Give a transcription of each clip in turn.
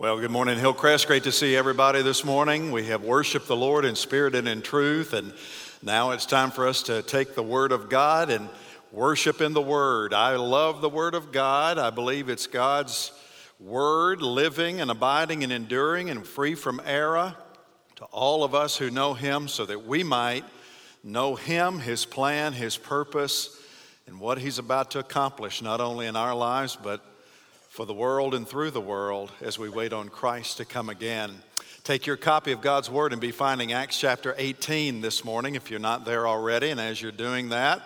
Well, good morning, Hillcrest. Great to see everybody this morning. We have worshiped the Lord in spirit and in truth, and now it's time for us to take the Word of God and worship in the Word. I love the Word of God. I believe it's God's Word, living and abiding and enduring and free from error to all of us who know Him, so that we might know Him, His plan, His purpose, and what He's about to accomplish, not only in our lives, but for the world and through the world as we wait on Christ to come again. Take your copy of God's Word and be finding Acts chapter 18 this morning if you're not there already. And as you're doing that,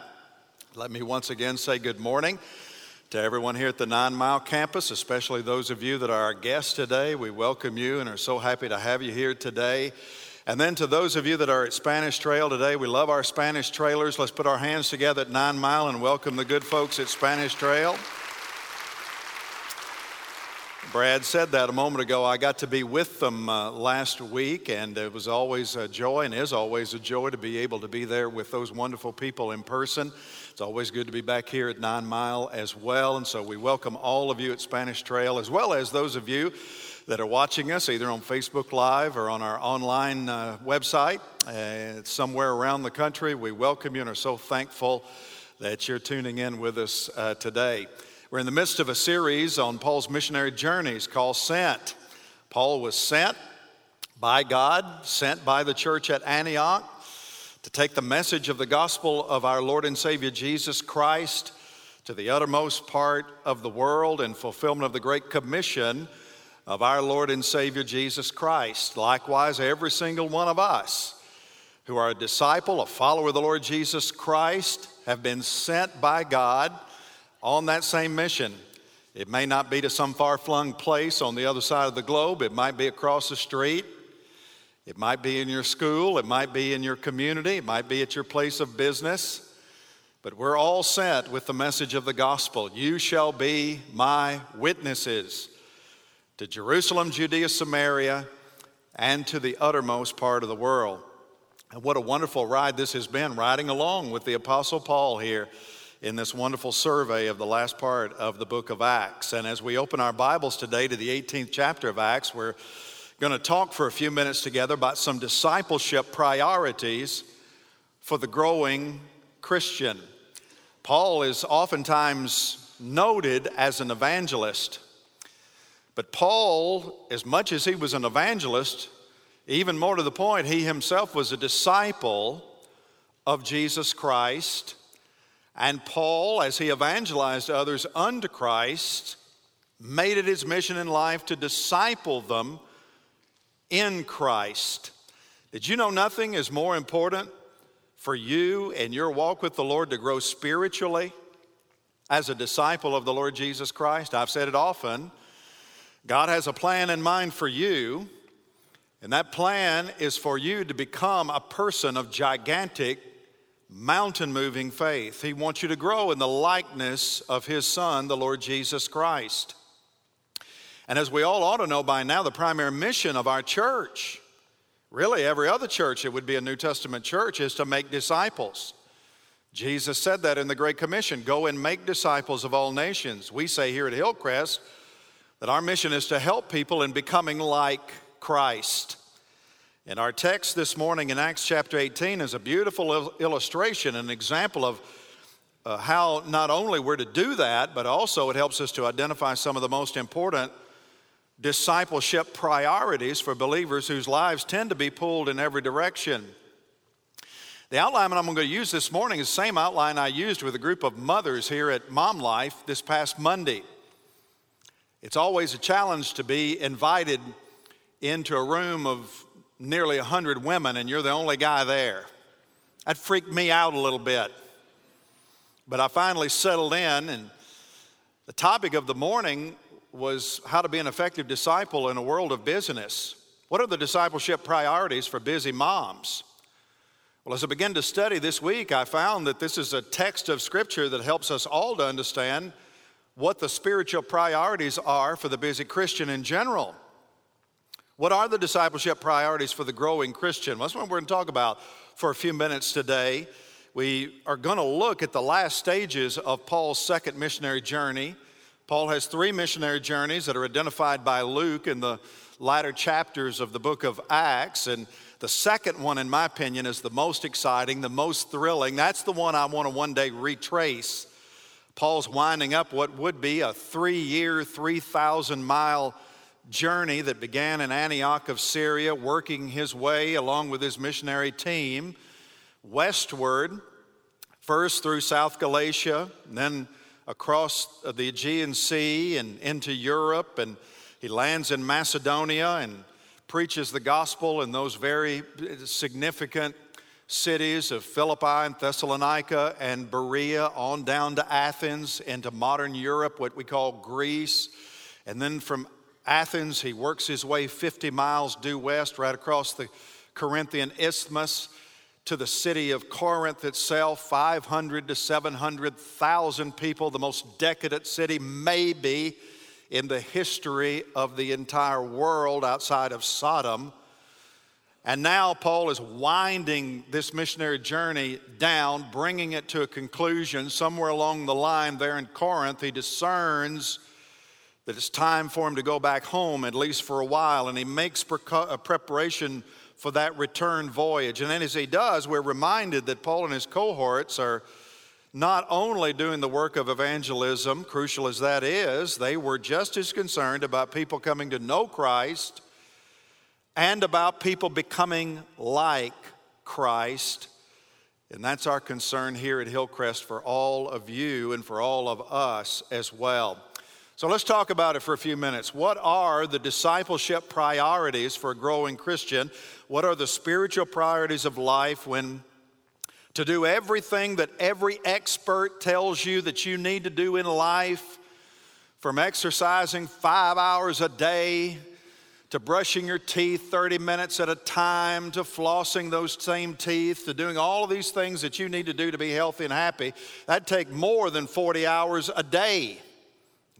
let me once again say good morning to everyone here at the Nine Mile campus, especially those of you that are our guests today. We welcome you and are so happy to have you here today. And then to those of you that are at Spanish Trail today, we love our Spanish trailers. Let's put our hands together at Nine Mile and welcome the good folks at Spanish Trail. Brad said that a moment ago. I got to be with them uh, last week, and it was always a joy and is always a joy to be able to be there with those wonderful people in person. It's always good to be back here at Nine Mile as well. And so we welcome all of you at Spanish Trail, as well as those of you that are watching us either on Facebook Live or on our online uh, website uh, somewhere around the country. We welcome you and are so thankful that you're tuning in with us uh, today. We're in the midst of a series on Paul's missionary journeys called Sent. Paul was sent by God, sent by the church at Antioch to take the message of the gospel of our Lord and Savior Jesus Christ to the uttermost part of the world in fulfillment of the Great Commission of our Lord and Savior Jesus Christ. Likewise, every single one of us who are a disciple, a follower of the Lord Jesus Christ, have been sent by God on that same mission. It may not be to some far flung place on the other side of the globe, it might be across the street, it might be in your school, it might be in your community, it might be at your place of business. But we're all sent with the message of the gospel. You shall be my witnesses to Jerusalem, Judea, Samaria, and to the uttermost part of the world. And what a wonderful ride this has been, riding along with the Apostle Paul here in this wonderful survey of the last part of the book of Acts. And as we open our Bibles today to the 18th chapter of Acts, we're going to talk for a few minutes together about some discipleship priorities for the growing Christian. Paul is oftentimes noted as an evangelist, but Paul, as much as he was an evangelist, even more to the point, he himself was a disciple of Jesus Christ and Paul, as he evangelized others unto Christ, made it his mission in life to disciple them in Christ. Did you know nothing is more important for you and your walk with the Lord to grow spiritually as a disciple of the Lord Jesus Christ? I've said it often. God has a plan in mind for you, and that plan is for you to become a person of gigantic mountain moving faith. He wants you to grow in the likeness of His Son, the Lord Jesus Christ. And as we all ought to know by now, the primary mission of our church, really every other church, it would be a New Testament church, is to make disciples. Jesus said that in the Great Commission go and make disciples of all nations. We say here at Hillcrest that our mission is to help people in becoming like Christ. And our text this morning in Acts chapter 18 is a beautiful illustration, an example of uh, how not only we're to do that, but also it helps us to identify some of the most important discipleship priorities for believers whose lives tend to be pulled in every direction. The outline I'm going to use this morning is the same outline I used with a group of mothers here at Mom Life this past Monday. It's always a challenge to be invited into a room of nearly 100 women and you're the only guy there. That freaked me out a little bit. But I finally settled in, and the topic of the morning was how to be an effective disciple in a world of business. What are the discipleship priorities for busy moms? Well, as I began to study this week, I found that this is a text of Scripture that helps us all to understand what the spiritual priorities are for the busy Christian in general. What are the discipleship priorities for the growing Christian? Well, that's what we're going to talk about for a few minutes today. We are going to look at the last stages of Paul's second missionary journey Paul has three missionary journeys that are identified by Luke in the latter chapters of the book of Acts. And the second one, in my opinion, is the most exciting, the most thrilling. That's the one I want to one day retrace. Paul's winding up what would be a three year, 3,000 mile journey that began in Antioch of Syria, working his way along with his missionary team westward, first through South Galatia, then across the Aegean Sea and into Europe. And he lands in Macedonia and preaches the gospel in those very significant cities of Philippi and Thessalonica and Berea on down to Athens into modern Europe, what we call Greece. And then from Athens, he works his way 50 miles due west, right across the Corinthian isthmus to the city of Corinth itself, 500 to 700,000 people, the most decadent city maybe in the history of the entire world outside of Sodom. And now Paul is winding this missionary journey down, bringing it to a conclusion. Somewhere along the line there in Corinth, he discerns that it's time for him to go back home, at least for a while, and he makes a preparation for that return voyage. And then as he does, we're reminded that Paul and his cohorts are not only doing the work of evangelism, crucial as that is, they were just as concerned about people coming to know Christ and about people becoming like Christ. And that's our concern here at Hillcrest for all of you and for all of us as well. So let's talk about it for a few minutes. What are the discipleship priorities for a growing Christian? What are the spiritual priorities of life when to do everything that every expert tells you that you need to do in life, from exercising five hours a day to brushing your teeth 30 minutes at a time, to flossing those same teeth, to doing all of these things that you need to do to be healthy and happy, that take more than 40 hours a day.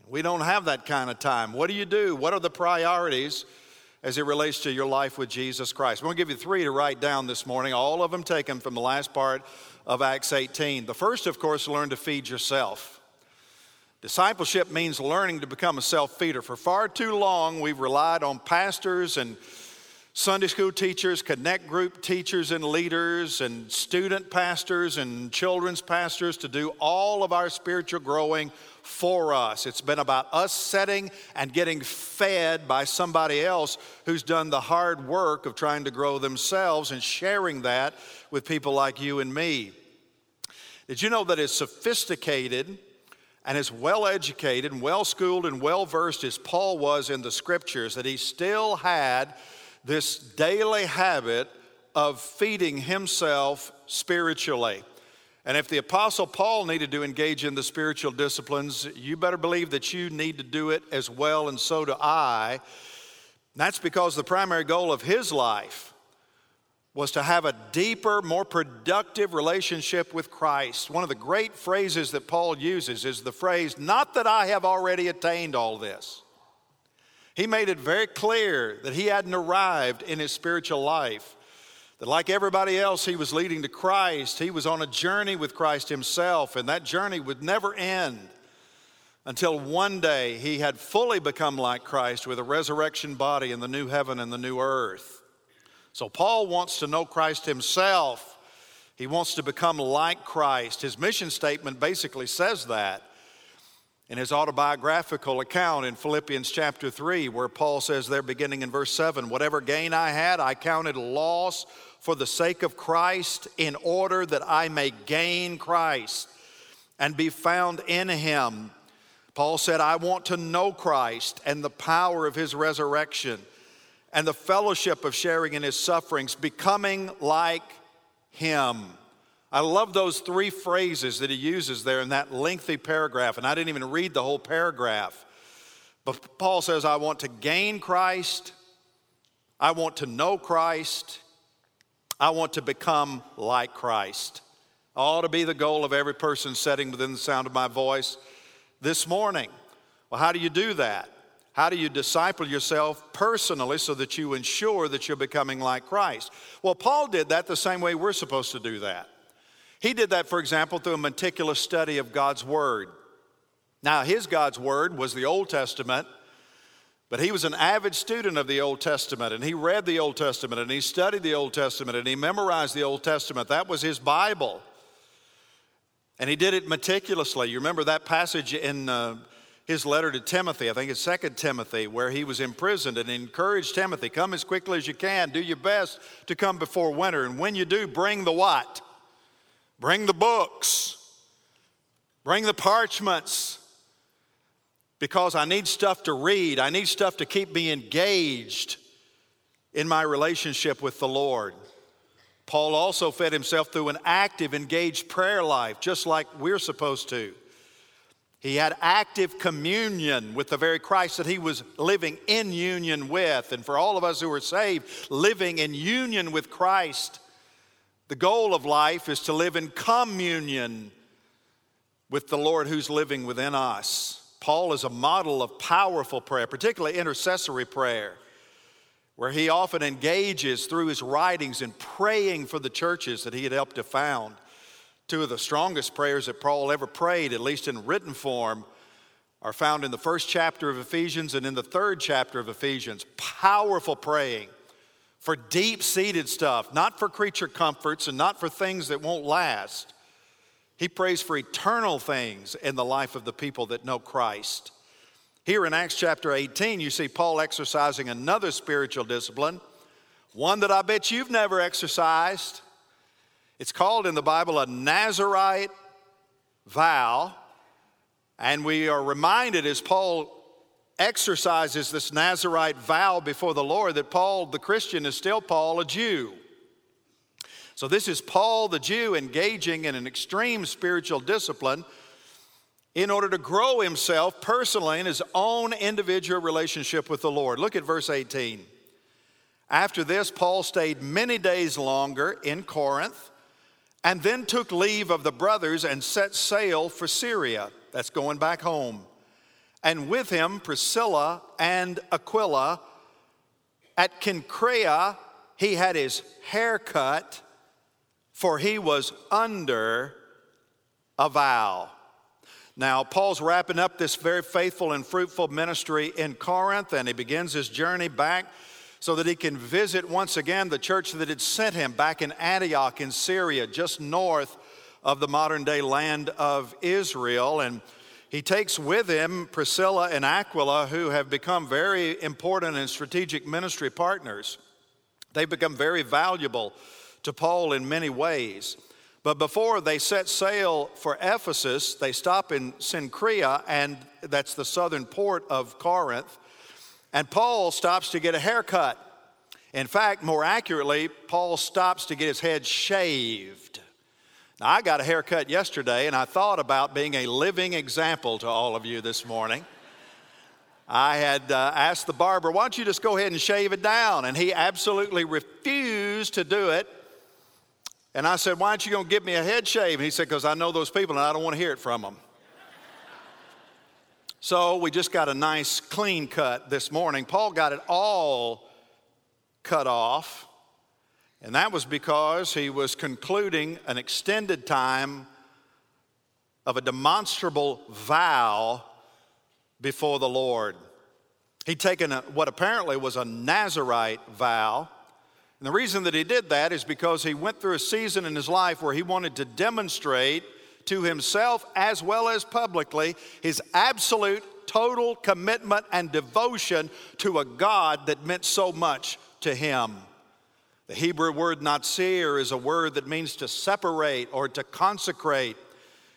We don't have that kind of time. What do you do? What are the priorities as it relates to your life with Jesus Christ? I'm going to give you three to write down this morning, all of them taken from the last part of Acts 18. The first, of course, learn to feed yourself. Discipleship means learning to become a self feeder. For far too long, we've relied on pastors and Sunday school teachers, connect group teachers and leaders, and student pastors and children's pastors to do all of our spiritual growing for us. It's been about us setting and getting fed by somebody else who's done the hard work of trying to grow themselves and sharing that with people like you and me. Did you know that as sophisticated and as well educated and well schooled and well versed as Paul was in the scriptures, that he still had this daily habit of feeding himself spiritually? And if the Apostle Paul needed to engage in the spiritual disciplines, you better believe that you need to do it as well, and so do I. That's because the primary goal of his life was to have a deeper, more productive relationship with Christ. One of the great phrases that Paul uses is the phrase, not that I have already attained all this. He made it very clear that he hadn't arrived in his spiritual life. That, like everybody else, he was leading to Christ. He was on a journey with Christ himself, and that journey would never end until one day he had fully become like Christ with a resurrection body in the new heaven and the new earth. So, Paul wants to know Christ himself. He wants to become like Christ. His mission statement basically says that in his autobiographical account in Philippians chapter 3, where Paul says there, beginning in verse 7, whatever gain I had, I counted loss for the sake of Christ, in order that I may gain Christ and be found in him. Paul said, I want to know Christ and the power of his resurrection and the fellowship of sharing in his sufferings, becoming like him I love those three phrases that he uses there in that lengthy paragraph, and I didn't even read the whole paragraph. But Paul says, I want to gain Christ, I want to know Christ, I want to become like Christ. Ought to be the goal of every person sitting within the sound of my voice this morning. Well, how do you do that? How do you disciple yourself personally so that you ensure that you're becoming like Christ? Well, Paul did that the same way we're supposed to do that. He did that, for example, through a meticulous study of God's Word. Now, his God's Word was the Old Testament, but he was an avid student of the Old Testament, and he read the Old Testament, and he studied the Old Testament, and he memorized the Old Testament. That was his Bible. And he did it meticulously. You remember that passage in uh, his letter to Timothy, I think it's Second Timothy, where he was imprisoned and encouraged Timothy, come as quickly as you can, do your best to come before winter. And when you do, bring the what? Bring the books, bring the parchments, because I need stuff to read. I need stuff to keep me engaged in my relationship with the Lord. Paul also fed himself through an active, engaged prayer life, just like we're supposed to. He had active communion with the very Christ that he was living in union with. And for all of us who are saved, living in union with Christ, the goal of life is to live in communion with the Lord who's living within us. Paul is a model of powerful prayer, particularly intercessory prayer where he often engages through his writings in praying for the churches that he had helped to found. Two of the strongest prayers that Paul ever prayed, at least in written form, are found in the first chapter of Ephesians and in the third chapter of Ephesians. Powerful praying for deep seated stuff, not for creature comforts and not for things that won't last. He prays for eternal things in the life of the people that know Christ. Here in Acts chapter 18, you see Paul exercising another spiritual discipline, one that I bet you've never exercised. It's called in the Bible a Nazarite vow. And we are reminded as Paul exercises this Nazarite vow before the Lord that Paul, the Christian, is still Paul, a Jew. So, this is Paul, the Jew, engaging in an extreme spiritual discipline in order to grow himself personally in his own individual relationship with the Lord. Look at verse 18. After this, Paul stayed many days longer in Corinth and then took leave of the brothers and set sail for Syria. That's going back home. And with him, Priscilla and Aquila. At Cenchrea, he had his hair cut, for he was under a vow. Now, Paul's wrapping up this very faithful and fruitful ministry in Corinth, and he begins his journey back so that he can visit once again the church that had sent him back in Antioch in Syria, just north of the modern day land of Israel. And he takes with him Priscilla and Aquila, who have become very important and strategic ministry partners. They've become very valuable to Paul in many ways. But before they set sail for Ephesus, they stop in Cenchrea, and that's the southern port of Corinth. And Paul stops to get a haircut. In fact, more accurately, Paul stops to get his head shaved. I got a haircut yesterday, and I thought about being a living example to all of you this morning. I had uh, asked the barber, why don't you just go ahead and shave it down? And he absolutely refused to do it. And I said, Why aren't you going to give me a head shave? And he said, Because I know those people and I don't want to hear it from them. so we just got a nice clean cut this morning. Paul got it all cut off. And that was because he was concluding an extended time of a demonstrable vow before the Lord. He'd taken a, what apparently was a Nazarite vow and the reason that he did that is because he went through a season in his life where he wanted to demonstrate to himself as well as publicly his absolute total commitment and devotion to a God that meant so much to him. The Hebrew word natsir is a word that means to separate or to consecrate.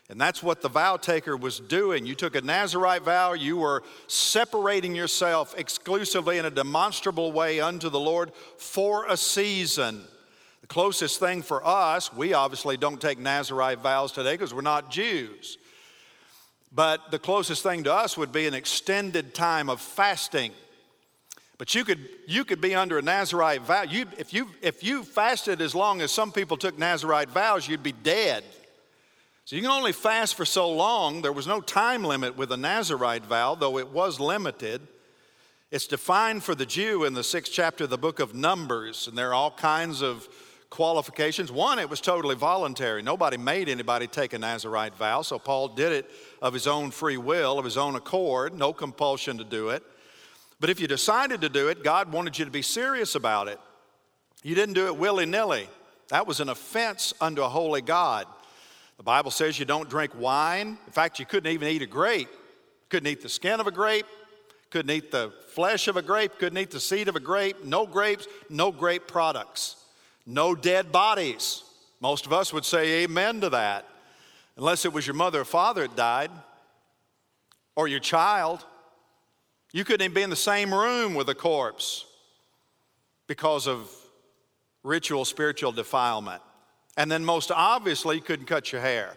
And that's what the vow taker was doing. You took a Nazarite vow, you were separating yourself exclusively in a demonstrable way unto the Lord for a season. The closest thing for us, we obviously don't take Nazarite vows today because we're not Jews. But the closest thing to us would be an extended time of fasting. But you could, you could be under a Nazarite vow. You, if, you, if you fasted as long as some people took Nazarite vows, you'd be dead. So you can only fast for so long. There was no time limit with a Nazarite vow, though it was limited. It's defined for the Jew in the sixth chapter of the book of Numbers, and there are all kinds of qualifications. One, it was totally voluntary. Nobody made anybody take a Nazarite vow, so Paul did it of his own free will, of his own accord, no compulsion to do it. But if you decided to do it, God wanted you to be serious about it. You didn't do it willy nilly. That was an offense unto a holy God. The Bible says you don't drink wine. In fact, you couldn't even eat a grape. Couldn't eat the skin of a grape, couldn't eat the flesh of a grape, couldn't eat the seed of a grape. No grapes, no grape products, no dead bodies. Most of us would say amen to that, unless it was your mother or father that died, or your child. You couldn't even be in the same room with a corpse because of ritual spiritual defilement. And then, most obviously, you couldn't cut your hair.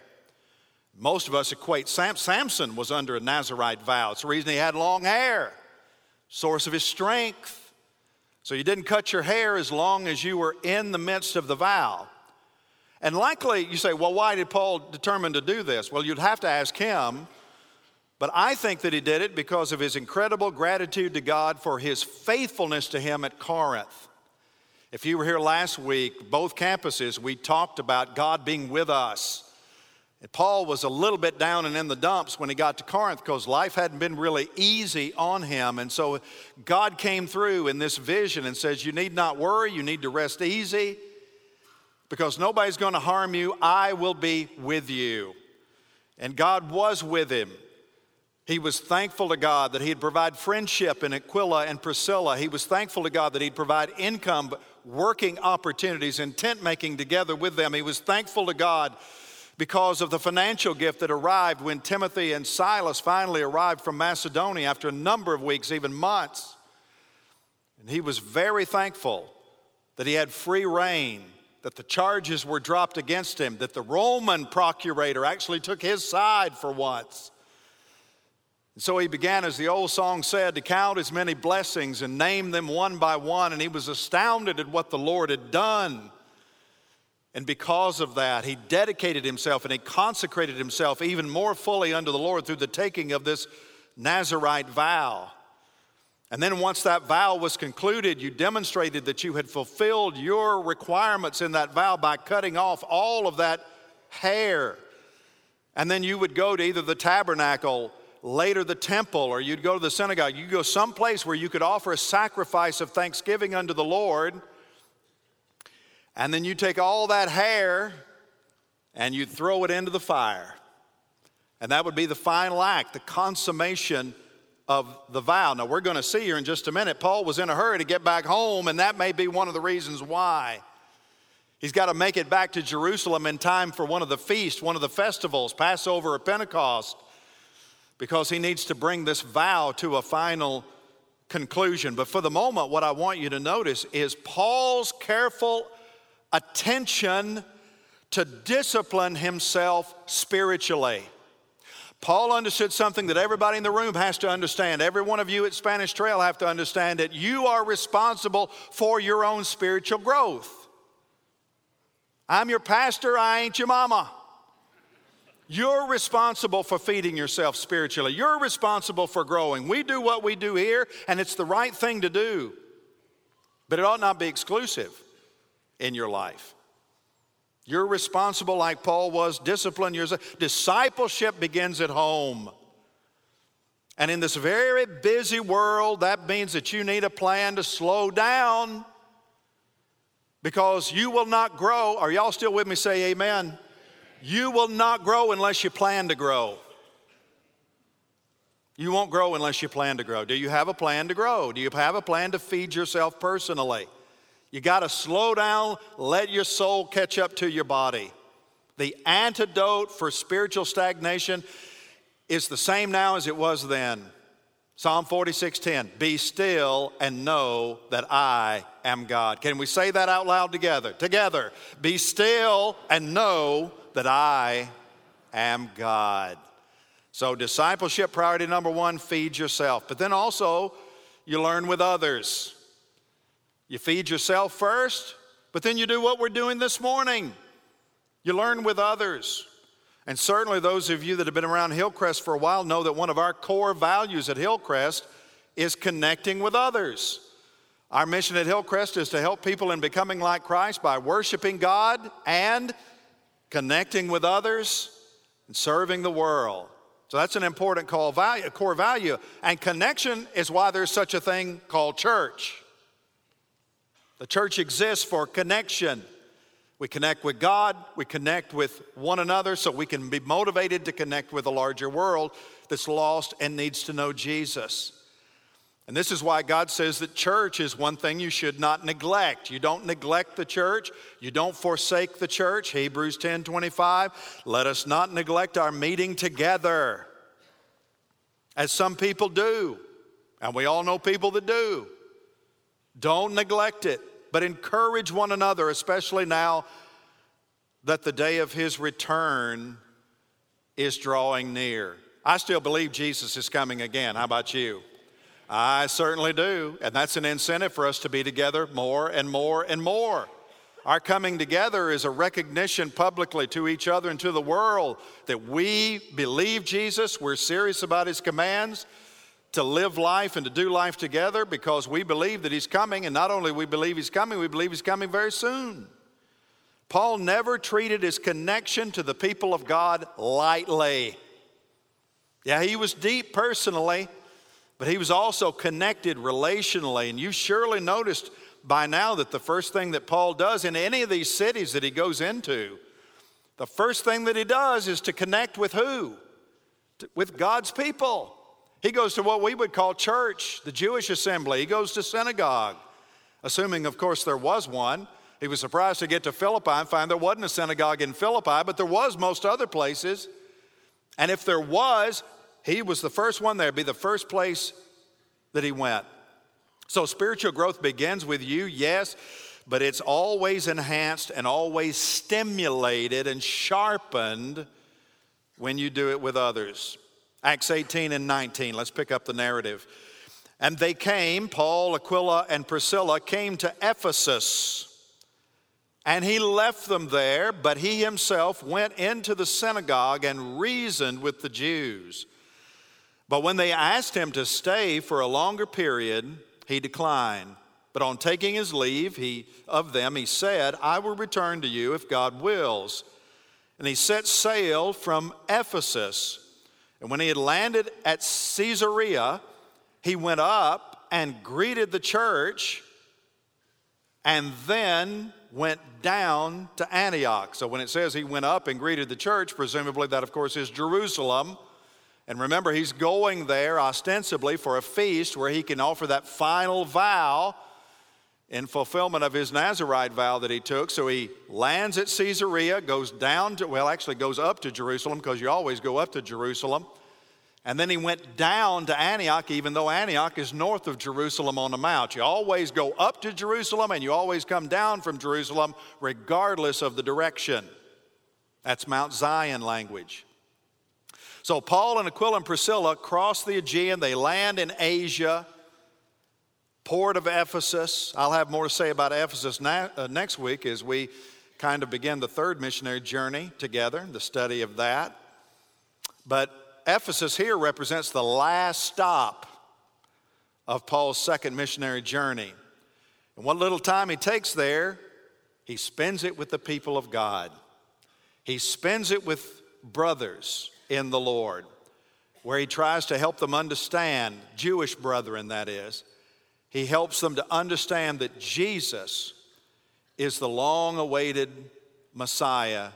Most of us equate Sam, Samson was under a Nazarite vow. It's the reason he had long hair, source of his strength. So you didn't cut your hair as long as you were in the midst of the vow. And likely you say, well, why did Paul determine to do this? Well, you'd have to ask him. But I think that he did it because of his incredible gratitude to God for his faithfulness to him at Corinth. If you were here last week, both campuses, we talked about God being with us. And Paul was a little bit down and in the dumps when he got to Corinth because life hadn't been really easy on him. And so God came through in this vision and says, You need not worry, you need to rest easy because nobody's going to harm you. I will be with you. And God was with him. He was thankful to God that He'd provide friendship in Aquila and Priscilla. He was thankful to God that He'd provide income, working opportunities, and tent making together with them. He was thankful to God because of the financial gift that arrived when Timothy and Silas finally arrived from Macedonia after a number of weeks, even months. And he was very thankful that he had free rein, that the charges were dropped against him, that the Roman procurator actually took his side for once. So he began, as the old song said, to count his many blessings and name them one by one. And he was astounded at what the Lord had done. And because of that, he dedicated himself and he consecrated himself even more fully unto the Lord through the taking of this Nazarite vow. And then, once that vow was concluded, you demonstrated that you had fulfilled your requirements in that vow by cutting off all of that hair. And then you would go to either the tabernacle later the temple, or you'd go to the synagogue. You'd go someplace where you could offer a sacrifice of thanksgiving unto the Lord. And then you take all that hair and you'd throw it into the fire. And that would be the final act, the consummation of the vow. Now, we're going to see here in just a minute, Paul was in a hurry to get back home, and that may be one of the reasons why. He's got to make it back to Jerusalem in time for one of the feasts, one of the festivals, Passover or Pentecost because he needs to bring this vow to a final conclusion. But for the moment, what I want you to notice is Paul's careful attention to discipline himself spiritually. Paul understood something that everybody in the room has to understand. Every one of you at Spanish Trail have to understand that you are responsible for your own spiritual growth. I'm your pastor, I ain't your mama. You're responsible for feeding yourself spiritually. You're responsible for growing. We do what we do here, and it's the right thing to do. But it ought not be exclusive in your life. You're responsible, like Paul was, discipline yourself. Discipleship begins at home. And in this very busy world, that means that you need a plan to slow down because you will not grow. Are y'all still with me? Say amen. You will not grow unless you plan to grow. You won't grow unless you plan to grow. Do you have a plan to grow? Do you have a plan to feed yourself personally? You got to slow down, let your soul catch up to your body. The antidote for spiritual stagnation is the same now as it was then. Psalm 46:10, "Be still and know that I am God." Can we say that out loud together? Together. Be still and know that I am God. So, discipleship priority number one feed yourself. But then also, you learn with others. You feed yourself first, but then you do what we're doing this morning. You learn with others. And certainly, those of you that have been around Hillcrest for a while know that one of our core values at Hillcrest is connecting with others. Our mission at Hillcrest is to help people in becoming like Christ by worshiping God and connecting with others and serving the world. So that's an important core value, core value. And connection is why there's such a thing called church. The church exists for connection. We connect with God, we connect with one another so we can be motivated to connect with a larger world that's lost and needs to know Jesus. And this is why God says that church is one thing you should not neglect. You don't neglect the church, you don't forsake the church. Hebrews 10 25, let us not neglect our meeting together, as some people do. And we all know people that do. Don't neglect it, but encourage one another, especially now that the day of his return is drawing near. I still believe Jesus is coming again. How about you? I certainly do. And that's an incentive for us to be together more and more and more. Our coming together is a recognition publicly to each other and to the world that we believe Jesus, we're serious about his commands to live life and to do life together because we believe that he's coming. And not only we believe he's coming, we believe he's coming very soon. Paul never treated his connection to the people of God lightly. Yeah, he was deep personally, but he was also connected relationally. And you surely noticed by now that the first thing that Paul does in any of these cities that he goes into, the first thing that he does is to connect with who? With God's people. He goes to what we would call church, the Jewish assembly. He goes to synagogue, assuming, of course, there was one. He was surprised to get to Philippi and find there wasn't a synagogue in Philippi, but there was most other places. And if there was, he was the first one there, be the first place that he went. So spiritual growth begins with you, yes, but it's always enhanced and always stimulated and sharpened when you do it with others. Acts 18 and 19, let's pick up the narrative. And they came, Paul, Aquila, and Priscilla came to Ephesus. And he left them there, but he himself went into the synagogue and reasoned with the Jews. But when they asked him to stay for a longer period, he declined. But on taking his leave he, of them, he said, I will return to you if God wills. And he set sail from Ephesus. And when he had landed at Caesarea, he went up and greeted the church and then went down to Antioch. So when it says he went up and greeted the church, presumably that, of course, is Jerusalem. And remember, he's going there ostensibly for a feast where he can offer that final vow in fulfillment of his Nazarite vow that he took. So he lands at Caesarea, goes down to, well, actually goes up to Jerusalem because you always go up to Jerusalem. And then he went down to Antioch, even though Antioch is north of Jerusalem on the mount. You always go up to Jerusalem and you always come down from Jerusalem, regardless of the direction. That's Mount Zion language. So Paul and Aquila and Priscilla cross the Aegean. They land in Asia, port of Ephesus. I'll have more to say about Ephesus na- uh, next week as we kind of begin the third missionary journey together, the study of that. But Ephesus here represents the last stop of Paul's second missionary journey. And what little time he takes there, he spends it with the people of God. He spends it with brothers in the Lord, where he tries to help them understand, Jewish brethren, that is, he helps them to understand that Jesus is the long awaited Messiah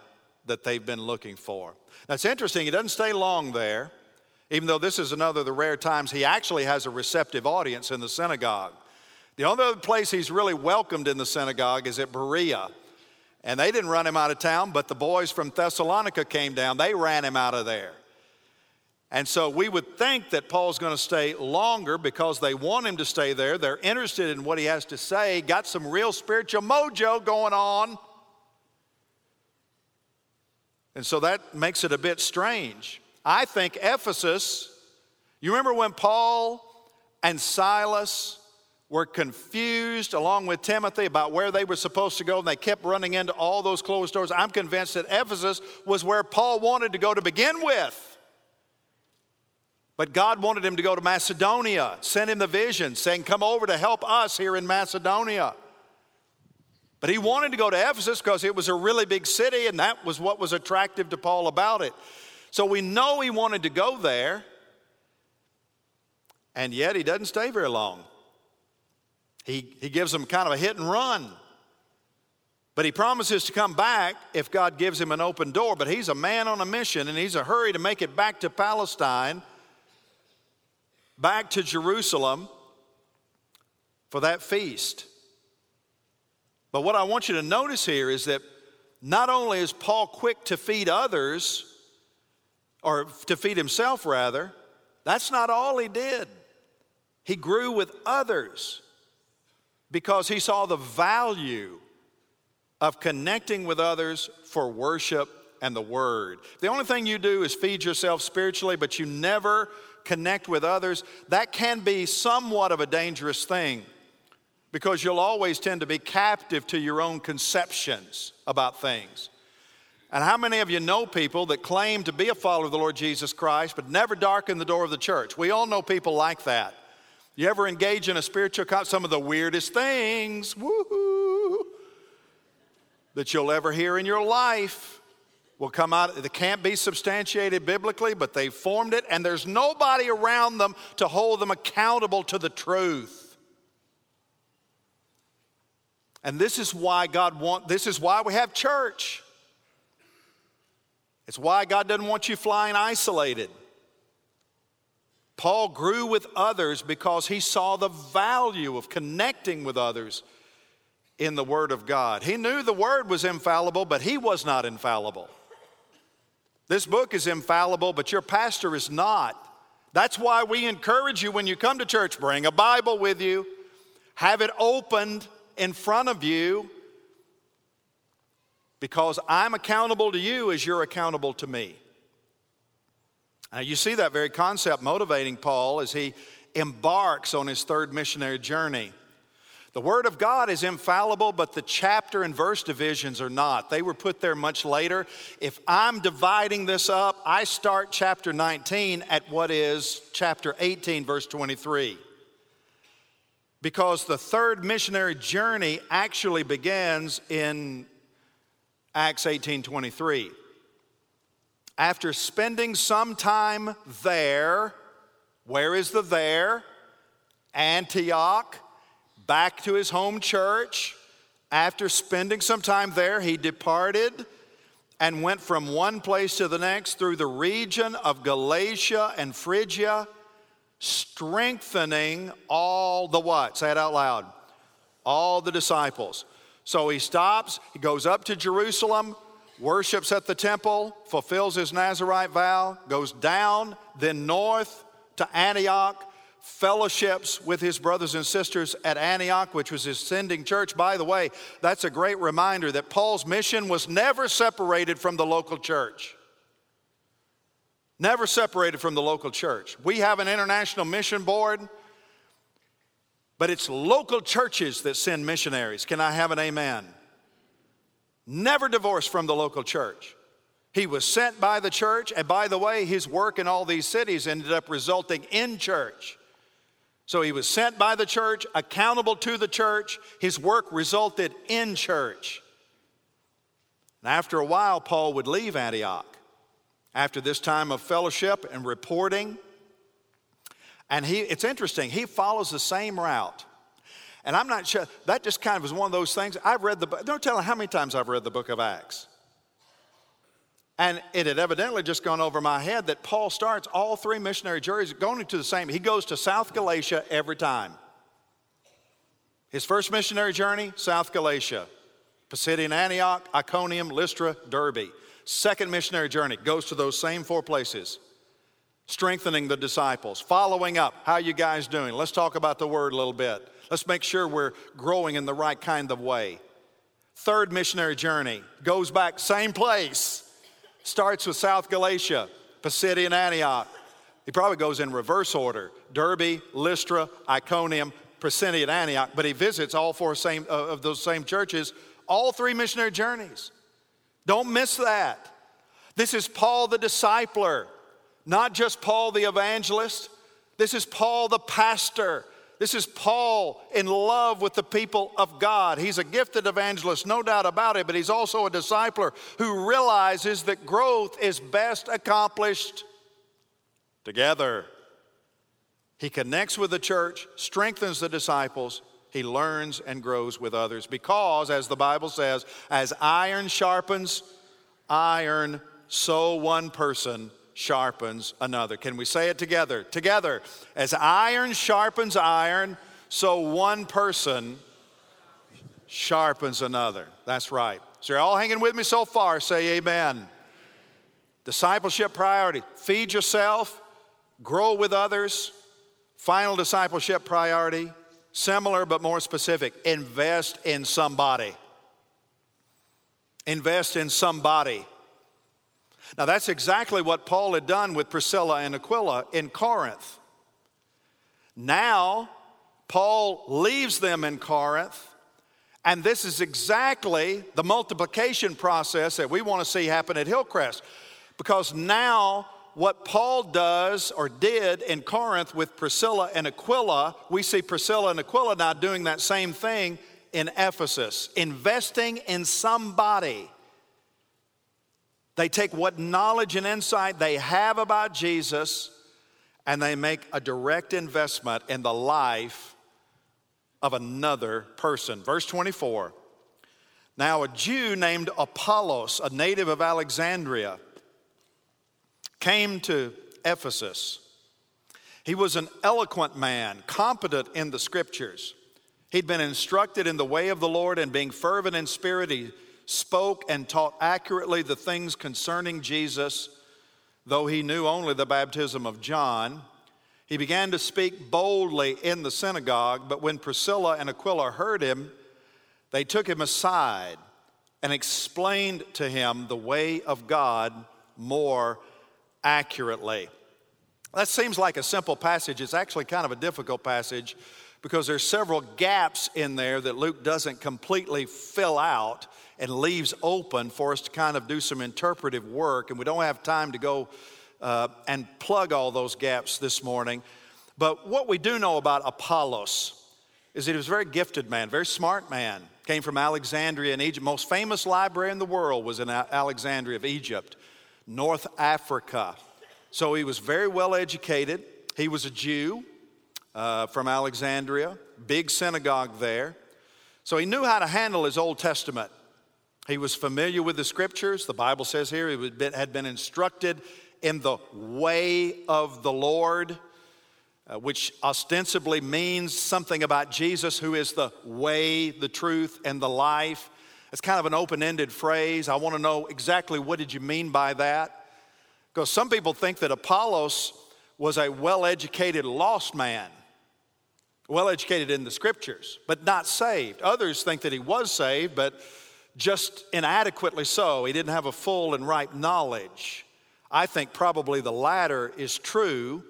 that they've been looking for. That's interesting, he doesn't stay long there, even though this is another of the rare times he actually has a receptive audience in the synagogue. The only other place he's really welcomed in the synagogue is at Berea. And they didn't run him out of town, but the boys from Thessalonica came down. They ran him out of there. And so we would think that Paul's going to stay longer because they want him to stay there. They're interested in what he has to say, got some real spiritual mojo going on. And so that makes it a bit strange. I think Ephesus, you remember when Paul and Silas were confused along with Timothy about where they were supposed to go, and they kept running into all those closed doors. I'm convinced that Ephesus was where Paul wanted to go to begin with. But God wanted him to go to Macedonia, sent him the vision saying, Come over to help us here in Macedonia. But he wanted to go to Ephesus because it was a really big city, and that was what was attractive to Paul about it. So we know he wanted to go there, and yet he doesn't stay very long. He, he gives them kind of a hit and run. But he promises to come back if God gives him an open door. But he's a man on a mission, and he's a hurry to make it back to Palestine back to Jerusalem for that feast. But what I want you to notice here is that not only is Paul quick to feed others, or to feed himself rather, that's not all he did. He grew with others because he saw the value of connecting with others for worship and the word. The only thing you do is feed yourself spiritually, but you never connect with others, that can be somewhat of a dangerous thing because you'll always tend to be captive to your own conceptions about things. And how many of you know people that claim to be a follower of the Lord Jesus Christ but never darken the door of the church? We all know people like that. You ever engage in a spiritual some of the weirdest things, that you'll ever hear in your life will come out. It can't be substantiated biblically, but they formed it, and there's nobody around them to hold them accountable to the truth. And this is why God want this is why we have church. It's why God doesn't want you flying isolated. Paul grew with others because he saw the value of connecting with others in the Word of God. He knew the Word was infallible, but he was not infallible. This book is infallible, but your pastor is not. That's why we encourage you when you come to church, bring a Bible with you, have it opened in front of you, because I'm accountable to you as you're accountable to me. Now, you see that very concept motivating Paul as he embarks on his third missionary journey. The Word of God is infallible, but the chapter and verse divisions are not. They were put there much later. If I'm dividing this up, I start chapter 19 at what is chapter 18, verse 23. Because the third missionary journey actually begins in Acts 18 23. After spending some time there, where is the there? Antioch back to his home church. After spending some time there, he departed and went from one place to the next through the region of Galatia and Phrygia, strengthening all the what? Say it out loud. All the disciples. So he stops, he goes up to Jerusalem, worships at the temple, fulfills his Nazarite vow, goes down, then north to Antioch, fellowships with his brothers and sisters at Antioch, which was his sending church. By the way, that's a great reminder that Paul's mission was never separated from the local church. Never separated from the local church. We have an international mission board, but it's local churches that send missionaries. Can I have an amen? Never divorced from the local church. He was sent by the church, and by the way, his work in all these cities ended up resulting in church. So he was sent by the church, accountable to the church. His work resulted in church. And after a while, Paul would leave Antioch after this time of fellowship and reporting. And he, it's interesting, he follows the same route. And I'm not sure, that just kind of was one of those things. I've read the book, don't tell how many times I've read the book of Acts. And it had evidently just gone over my head that Paul starts all three missionary journeys going to the same. He goes to South Galatia every time. His first missionary journey, South Galatia, Pisidian Antioch, Iconium, Lystra, Derbe. Second missionary journey goes to those same four places. Strengthening the disciples, following up. How you guys doing? Let's talk about the word a little bit. Let's make sure we're growing in the right kind of way. Third missionary journey goes back, same place starts with South Galatia, Pisidian Antioch. He probably goes in reverse order Derbe, Lystra, Iconium, Pisidian Antioch, but he visits all four same, uh, of those same churches, all three missionary journeys. Don't miss that. This is Paul the discipler. Not just Paul the evangelist, this is Paul the pastor. This is Paul in love with the people of God. He's a gifted evangelist, no doubt about it, but he's also a discipler who realizes that growth is best accomplished together. He connects with the church, strengthens the disciples, he learns and grows with others because, as the Bible says, as iron sharpens iron, so one person sharpens another. Can we say it together? Together. As iron sharpens iron, so one person sharpens another. That's right. So you're all hanging with me so far. Say amen. Discipleship priority feed yourself, grow with others. Final discipleship priority similar but more specific invest in somebody. Invest in somebody. Now, that's exactly what Paul had done with Priscilla and Aquila in Corinth. Now, Paul leaves them in Corinth, and this is exactly the multiplication process that we want to see happen at Hillcrest. Because now, what Paul does or did in Corinth with Priscilla and Aquila, we see Priscilla and Aquila now doing that same thing in Ephesus, investing in somebody. They take what knowledge and insight they have about Jesus and they make a direct investment in the life of another person. Verse 24 Now, a Jew named Apollos, a native of Alexandria, came to Ephesus. He was an eloquent man, competent in the scriptures. He'd been instructed in the way of the Lord, and being fervent in spirit, he spoke and taught accurately the things concerning Jesus, though he knew only the baptism of John. He began to speak boldly in the synagogue, but when Priscilla and Aquila heard him, they took him aside and explained to him the way of God more accurately. That seems like a simple passage. It's actually kind of a difficult passage because there's several gaps in there that Luke doesn't completely fill out and leaves open for us to kind of do some interpretive work. And we don't have time to go uh, and plug all those gaps this morning. But what we do know about Apollos is that he was a very gifted man, very smart man. Came from Alexandria in Egypt. Most famous library in the world was in Alexandria of Egypt, North Africa. So he was very well educated. He was a Jew uh, from Alexandria, big synagogue there. So he knew how to handle his Old Testament. He was familiar with the scriptures. The Bible says here he had been instructed in the way of the Lord, uh, which ostensibly means something about Jesus, who is the way, the truth, and the life. It's kind of an open ended phrase. I want to know exactly what did you mean by that? Because some people think that Apollos was a well educated lost man, well educated in the scriptures, but not saved. Others think that he was saved, but just inadequately so. He didn't have a full and ripe knowledge. I think probably the latter is true.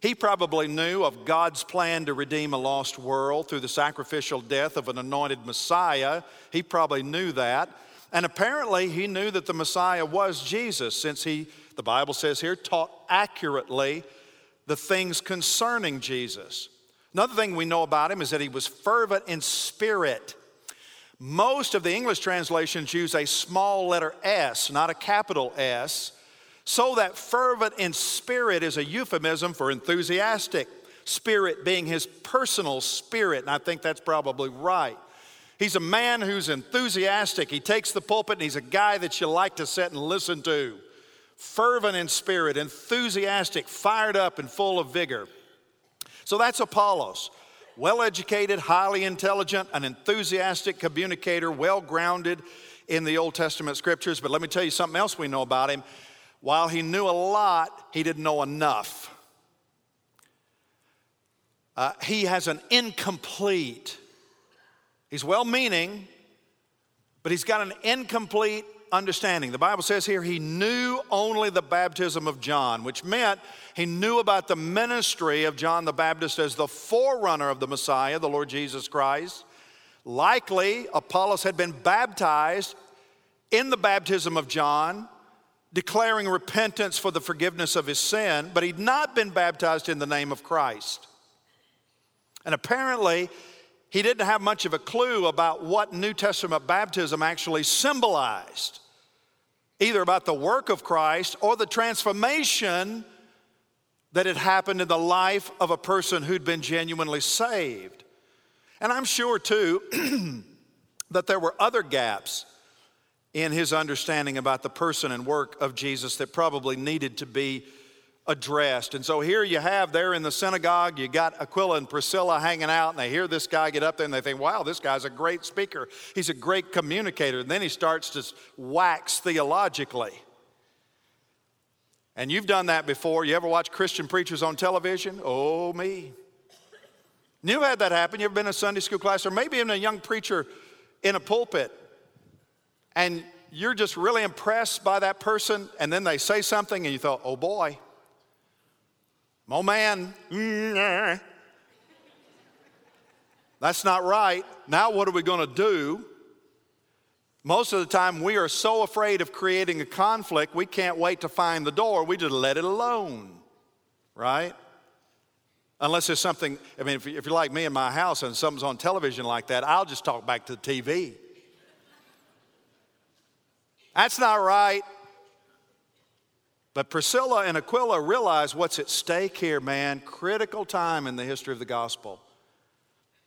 He probably knew of God's plan to redeem a lost world through the sacrificial death of an anointed Messiah. He probably knew that. And apparently, he knew that the Messiah was Jesus, since he, the Bible says here, taught accurately the things concerning Jesus. Another thing we know about him is that he was fervent in spirit. Most of the English translations use a small letter S, not a capital S, so that fervent in spirit is a euphemism for enthusiastic, spirit being his personal spirit, and I think that's probably right. He's a man who's enthusiastic. He takes the pulpit and he's a guy that you like to sit and listen to. Fervent in spirit, enthusiastic, fired up, and full of vigor. So that's Apollos well educated, highly intelligent, an enthusiastic communicator, well grounded in the Old Testament scriptures. But let me tell you something else we know about him. While he knew a lot, he didn't know enough. Uh, he has an incomplete, he's well meaning, but he's got an incomplete understanding. The Bible says here he knew only the baptism of John, which meant he knew about the ministry of John the Baptist as the forerunner of the Messiah, the Lord Jesus Christ. Likely, Apollos had been baptized in the baptism of John, declaring repentance for the forgiveness of his sin, but he'd not been baptized in the name of Christ. And apparently, he didn't have much of a clue about what New Testament baptism actually symbolized, either about the work of Christ or the transformation that had happened in the life of a person who'd been genuinely saved. And I'm sure, too, that there were other gaps in his understanding about the person and work of Jesus that probably needed to be addressed. And so here you have there in the synagogue, you got Aquila and Priscilla hanging out, and they hear this guy get up there and they think, wow, this guy's a great speaker. He's a great communicator. And then he starts to wax theologically. And you've done that before. You ever watch Christian preachers on television? Oh, me. You've had that happen. You ever been in a Sunday school class, or maybe even a young preacher in a pulpit, and you're just really impressed by that person, and then they say something, and you thought, oh boy, oh man, that's not right. Now, what are we going to do? Most of the time, we are so afraid of creating a conflict, we can't wait to find the door. We just let it alone, right? Unless there's something, I mean, if you're like me in my house and something's on television like that, I'll just talk back to the TV. That's not right. But Priscilla and Aquila realize what's at stake here, man. Critical time in the history of the gospel.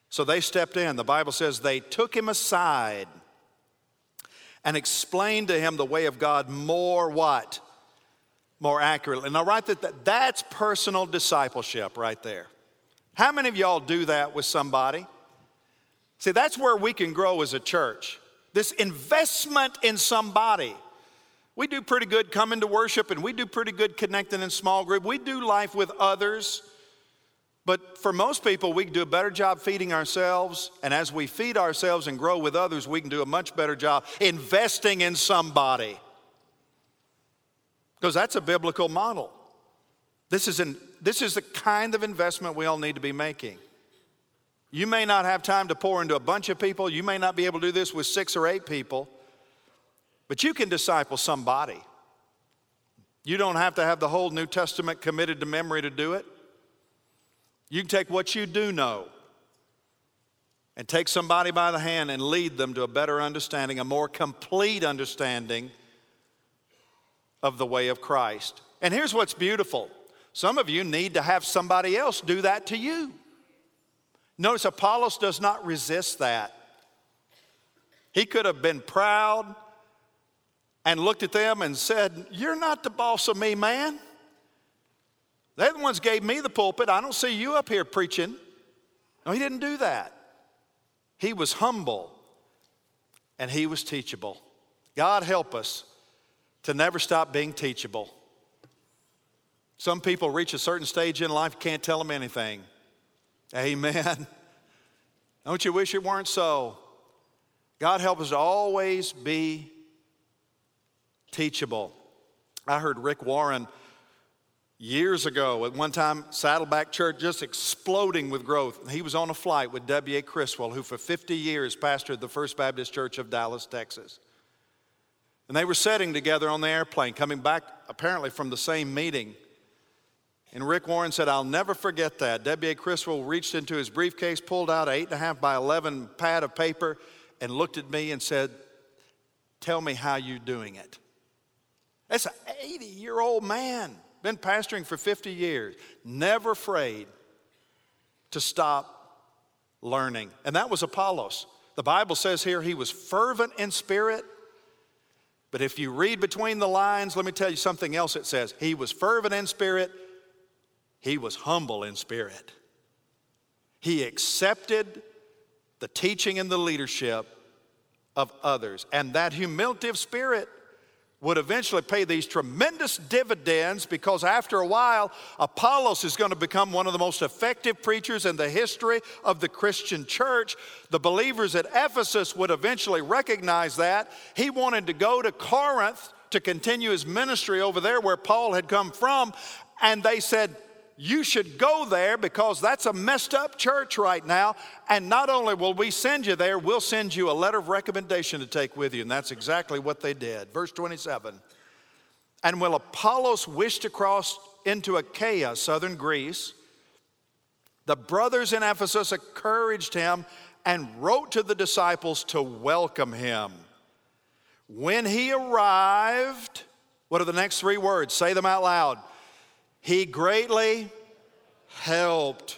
So they stepped in. The Bible says they took him aside and explained to him the way of God more what? More accurately. Now, right that that's personal discipleship right there. How many of y'all do that with somebody? See, that's where we can grow as a church. This investment in somebody. We do pretty good coming to worship and we do pretty good connecting in small group. We do life with others. But for most people, we can do a better job feeding ourselves. And as we feed ourselves and grow with others, we can do a much better job investing in somebody. Because that's a biblical model. This is, an, this is the kind of investment we all need to be making. You may not have time to pour into a bunch of people. You may not be able to do this with six or eight people. But you can disciple somebody. You don't have to have the whole New Testament committed to memory to do it. You can take what you do know and take somebody by the hand and lead them to a better understanding, a more complete understanding of the way of Christ. And here's what's beautiful some of you need to have somebody else do that to you. Notice Apollos does not resist that. He could have been proud and looked at them and said, You're not the boss of me, man. They're the ones gave me the pulpit. I don't see you up here preaching. No, he didn't do that. He was humble and he was teachable. God help us to never stop being teachable. Some people reach a certain stage in life, can't tell them anything. Amen. Don't you wish it weren't so? God help us to always be teachable. I heard Rick Warren years ago. At one time, Saddleback Church just exploding with growth. He was on a flight with W.A. Criswell, who for 50 years pastored the First Baptist Church of Dallas, Texas. And they were sitting together on the airplane, coming back apparently from the same meeting. And Rick Warren said, I'll never forget that. W.A. Criswell reached into his briefcase, pulled out an 8.5 by 11 pad of paper, and looked at me and said, Tell me how you're doing it. That's an 80 year old man been pastoring for 50 years, never afraid to stop learning. And that was Apollos. The Bible says here he was fervent in spirit. But if you read between the lines, let me tell you something else it says. He was fervent in spirit, he was humble in spirit. He accepted the teaching and the leadership of others. And that humility of spirit would eventually pay these tremendous dividends because after a while, Apollos is going to become one of the most effective preachers in the history of the Christian church. The believers at Ephesus would eventually recognize that. He wanted to go to Corinth to continue his ministry over there where Paul had come from, and they said, you should go there because that's a messed up church right now. And not only will we send you there, we'll send you a letter of recommendation to take with you. And that's exactly what they did. Verse 27 And when Apollos wished to cross into Achaia, southern Greece, the brothers in Ephesus encouraged him and wrote to the disciples to welcome him. When he arrived, what are the next three words? Say them out loud. He greatly helped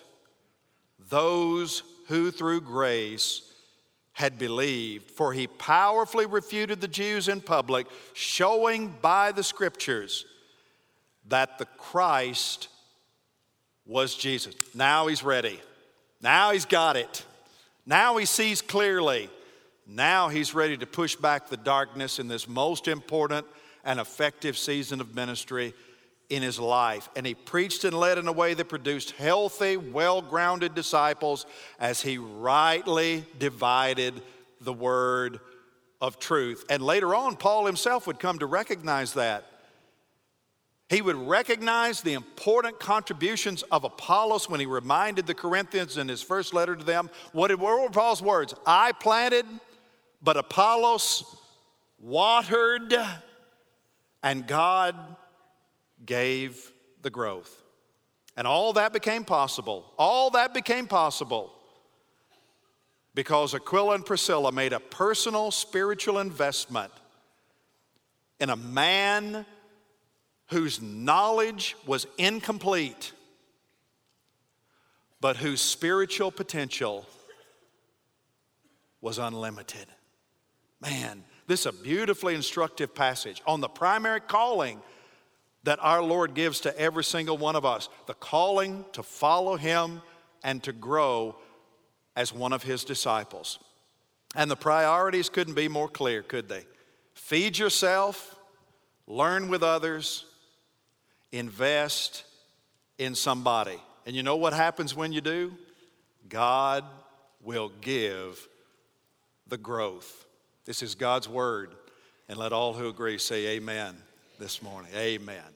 those who through grace had believed, for he powerfully refuted the Jews in public, showing by the scriptures that the Christ was Jesus. Now he's ready. Now he's got it. Now he sees clearly. Now he's ready to push back the darkness in this most important and effective season of ministry in his life. And he preached and led in a way that produced healthy, well grounded disciples as he rightly divided the word of truth. And later on, Paul himself would come to recognize that. He would recognize the important contributions of Apollos when he reminded the Corinthians in his first letter to them. What were Paul's words? I planted, but Apollos watered, and God gave the growth. And all that became possible. All that became possible because Aquila and Priscilla made a personal spiritual investment in a man whose knowledge was incomplete, but whose spiritual potential was unlimited. Man, this is a beautifully instructive passage on the primary calling that our Lord gives to every single one of us the calling to follow Him and to grow as one of His disciples. And the priorities couldn't be more clear, could they? Feed yourself, learn with others, invest in somebody. And you know what happens when you do? God will give the growth. This is God's word. And let all who agree say amen this morning. Amen.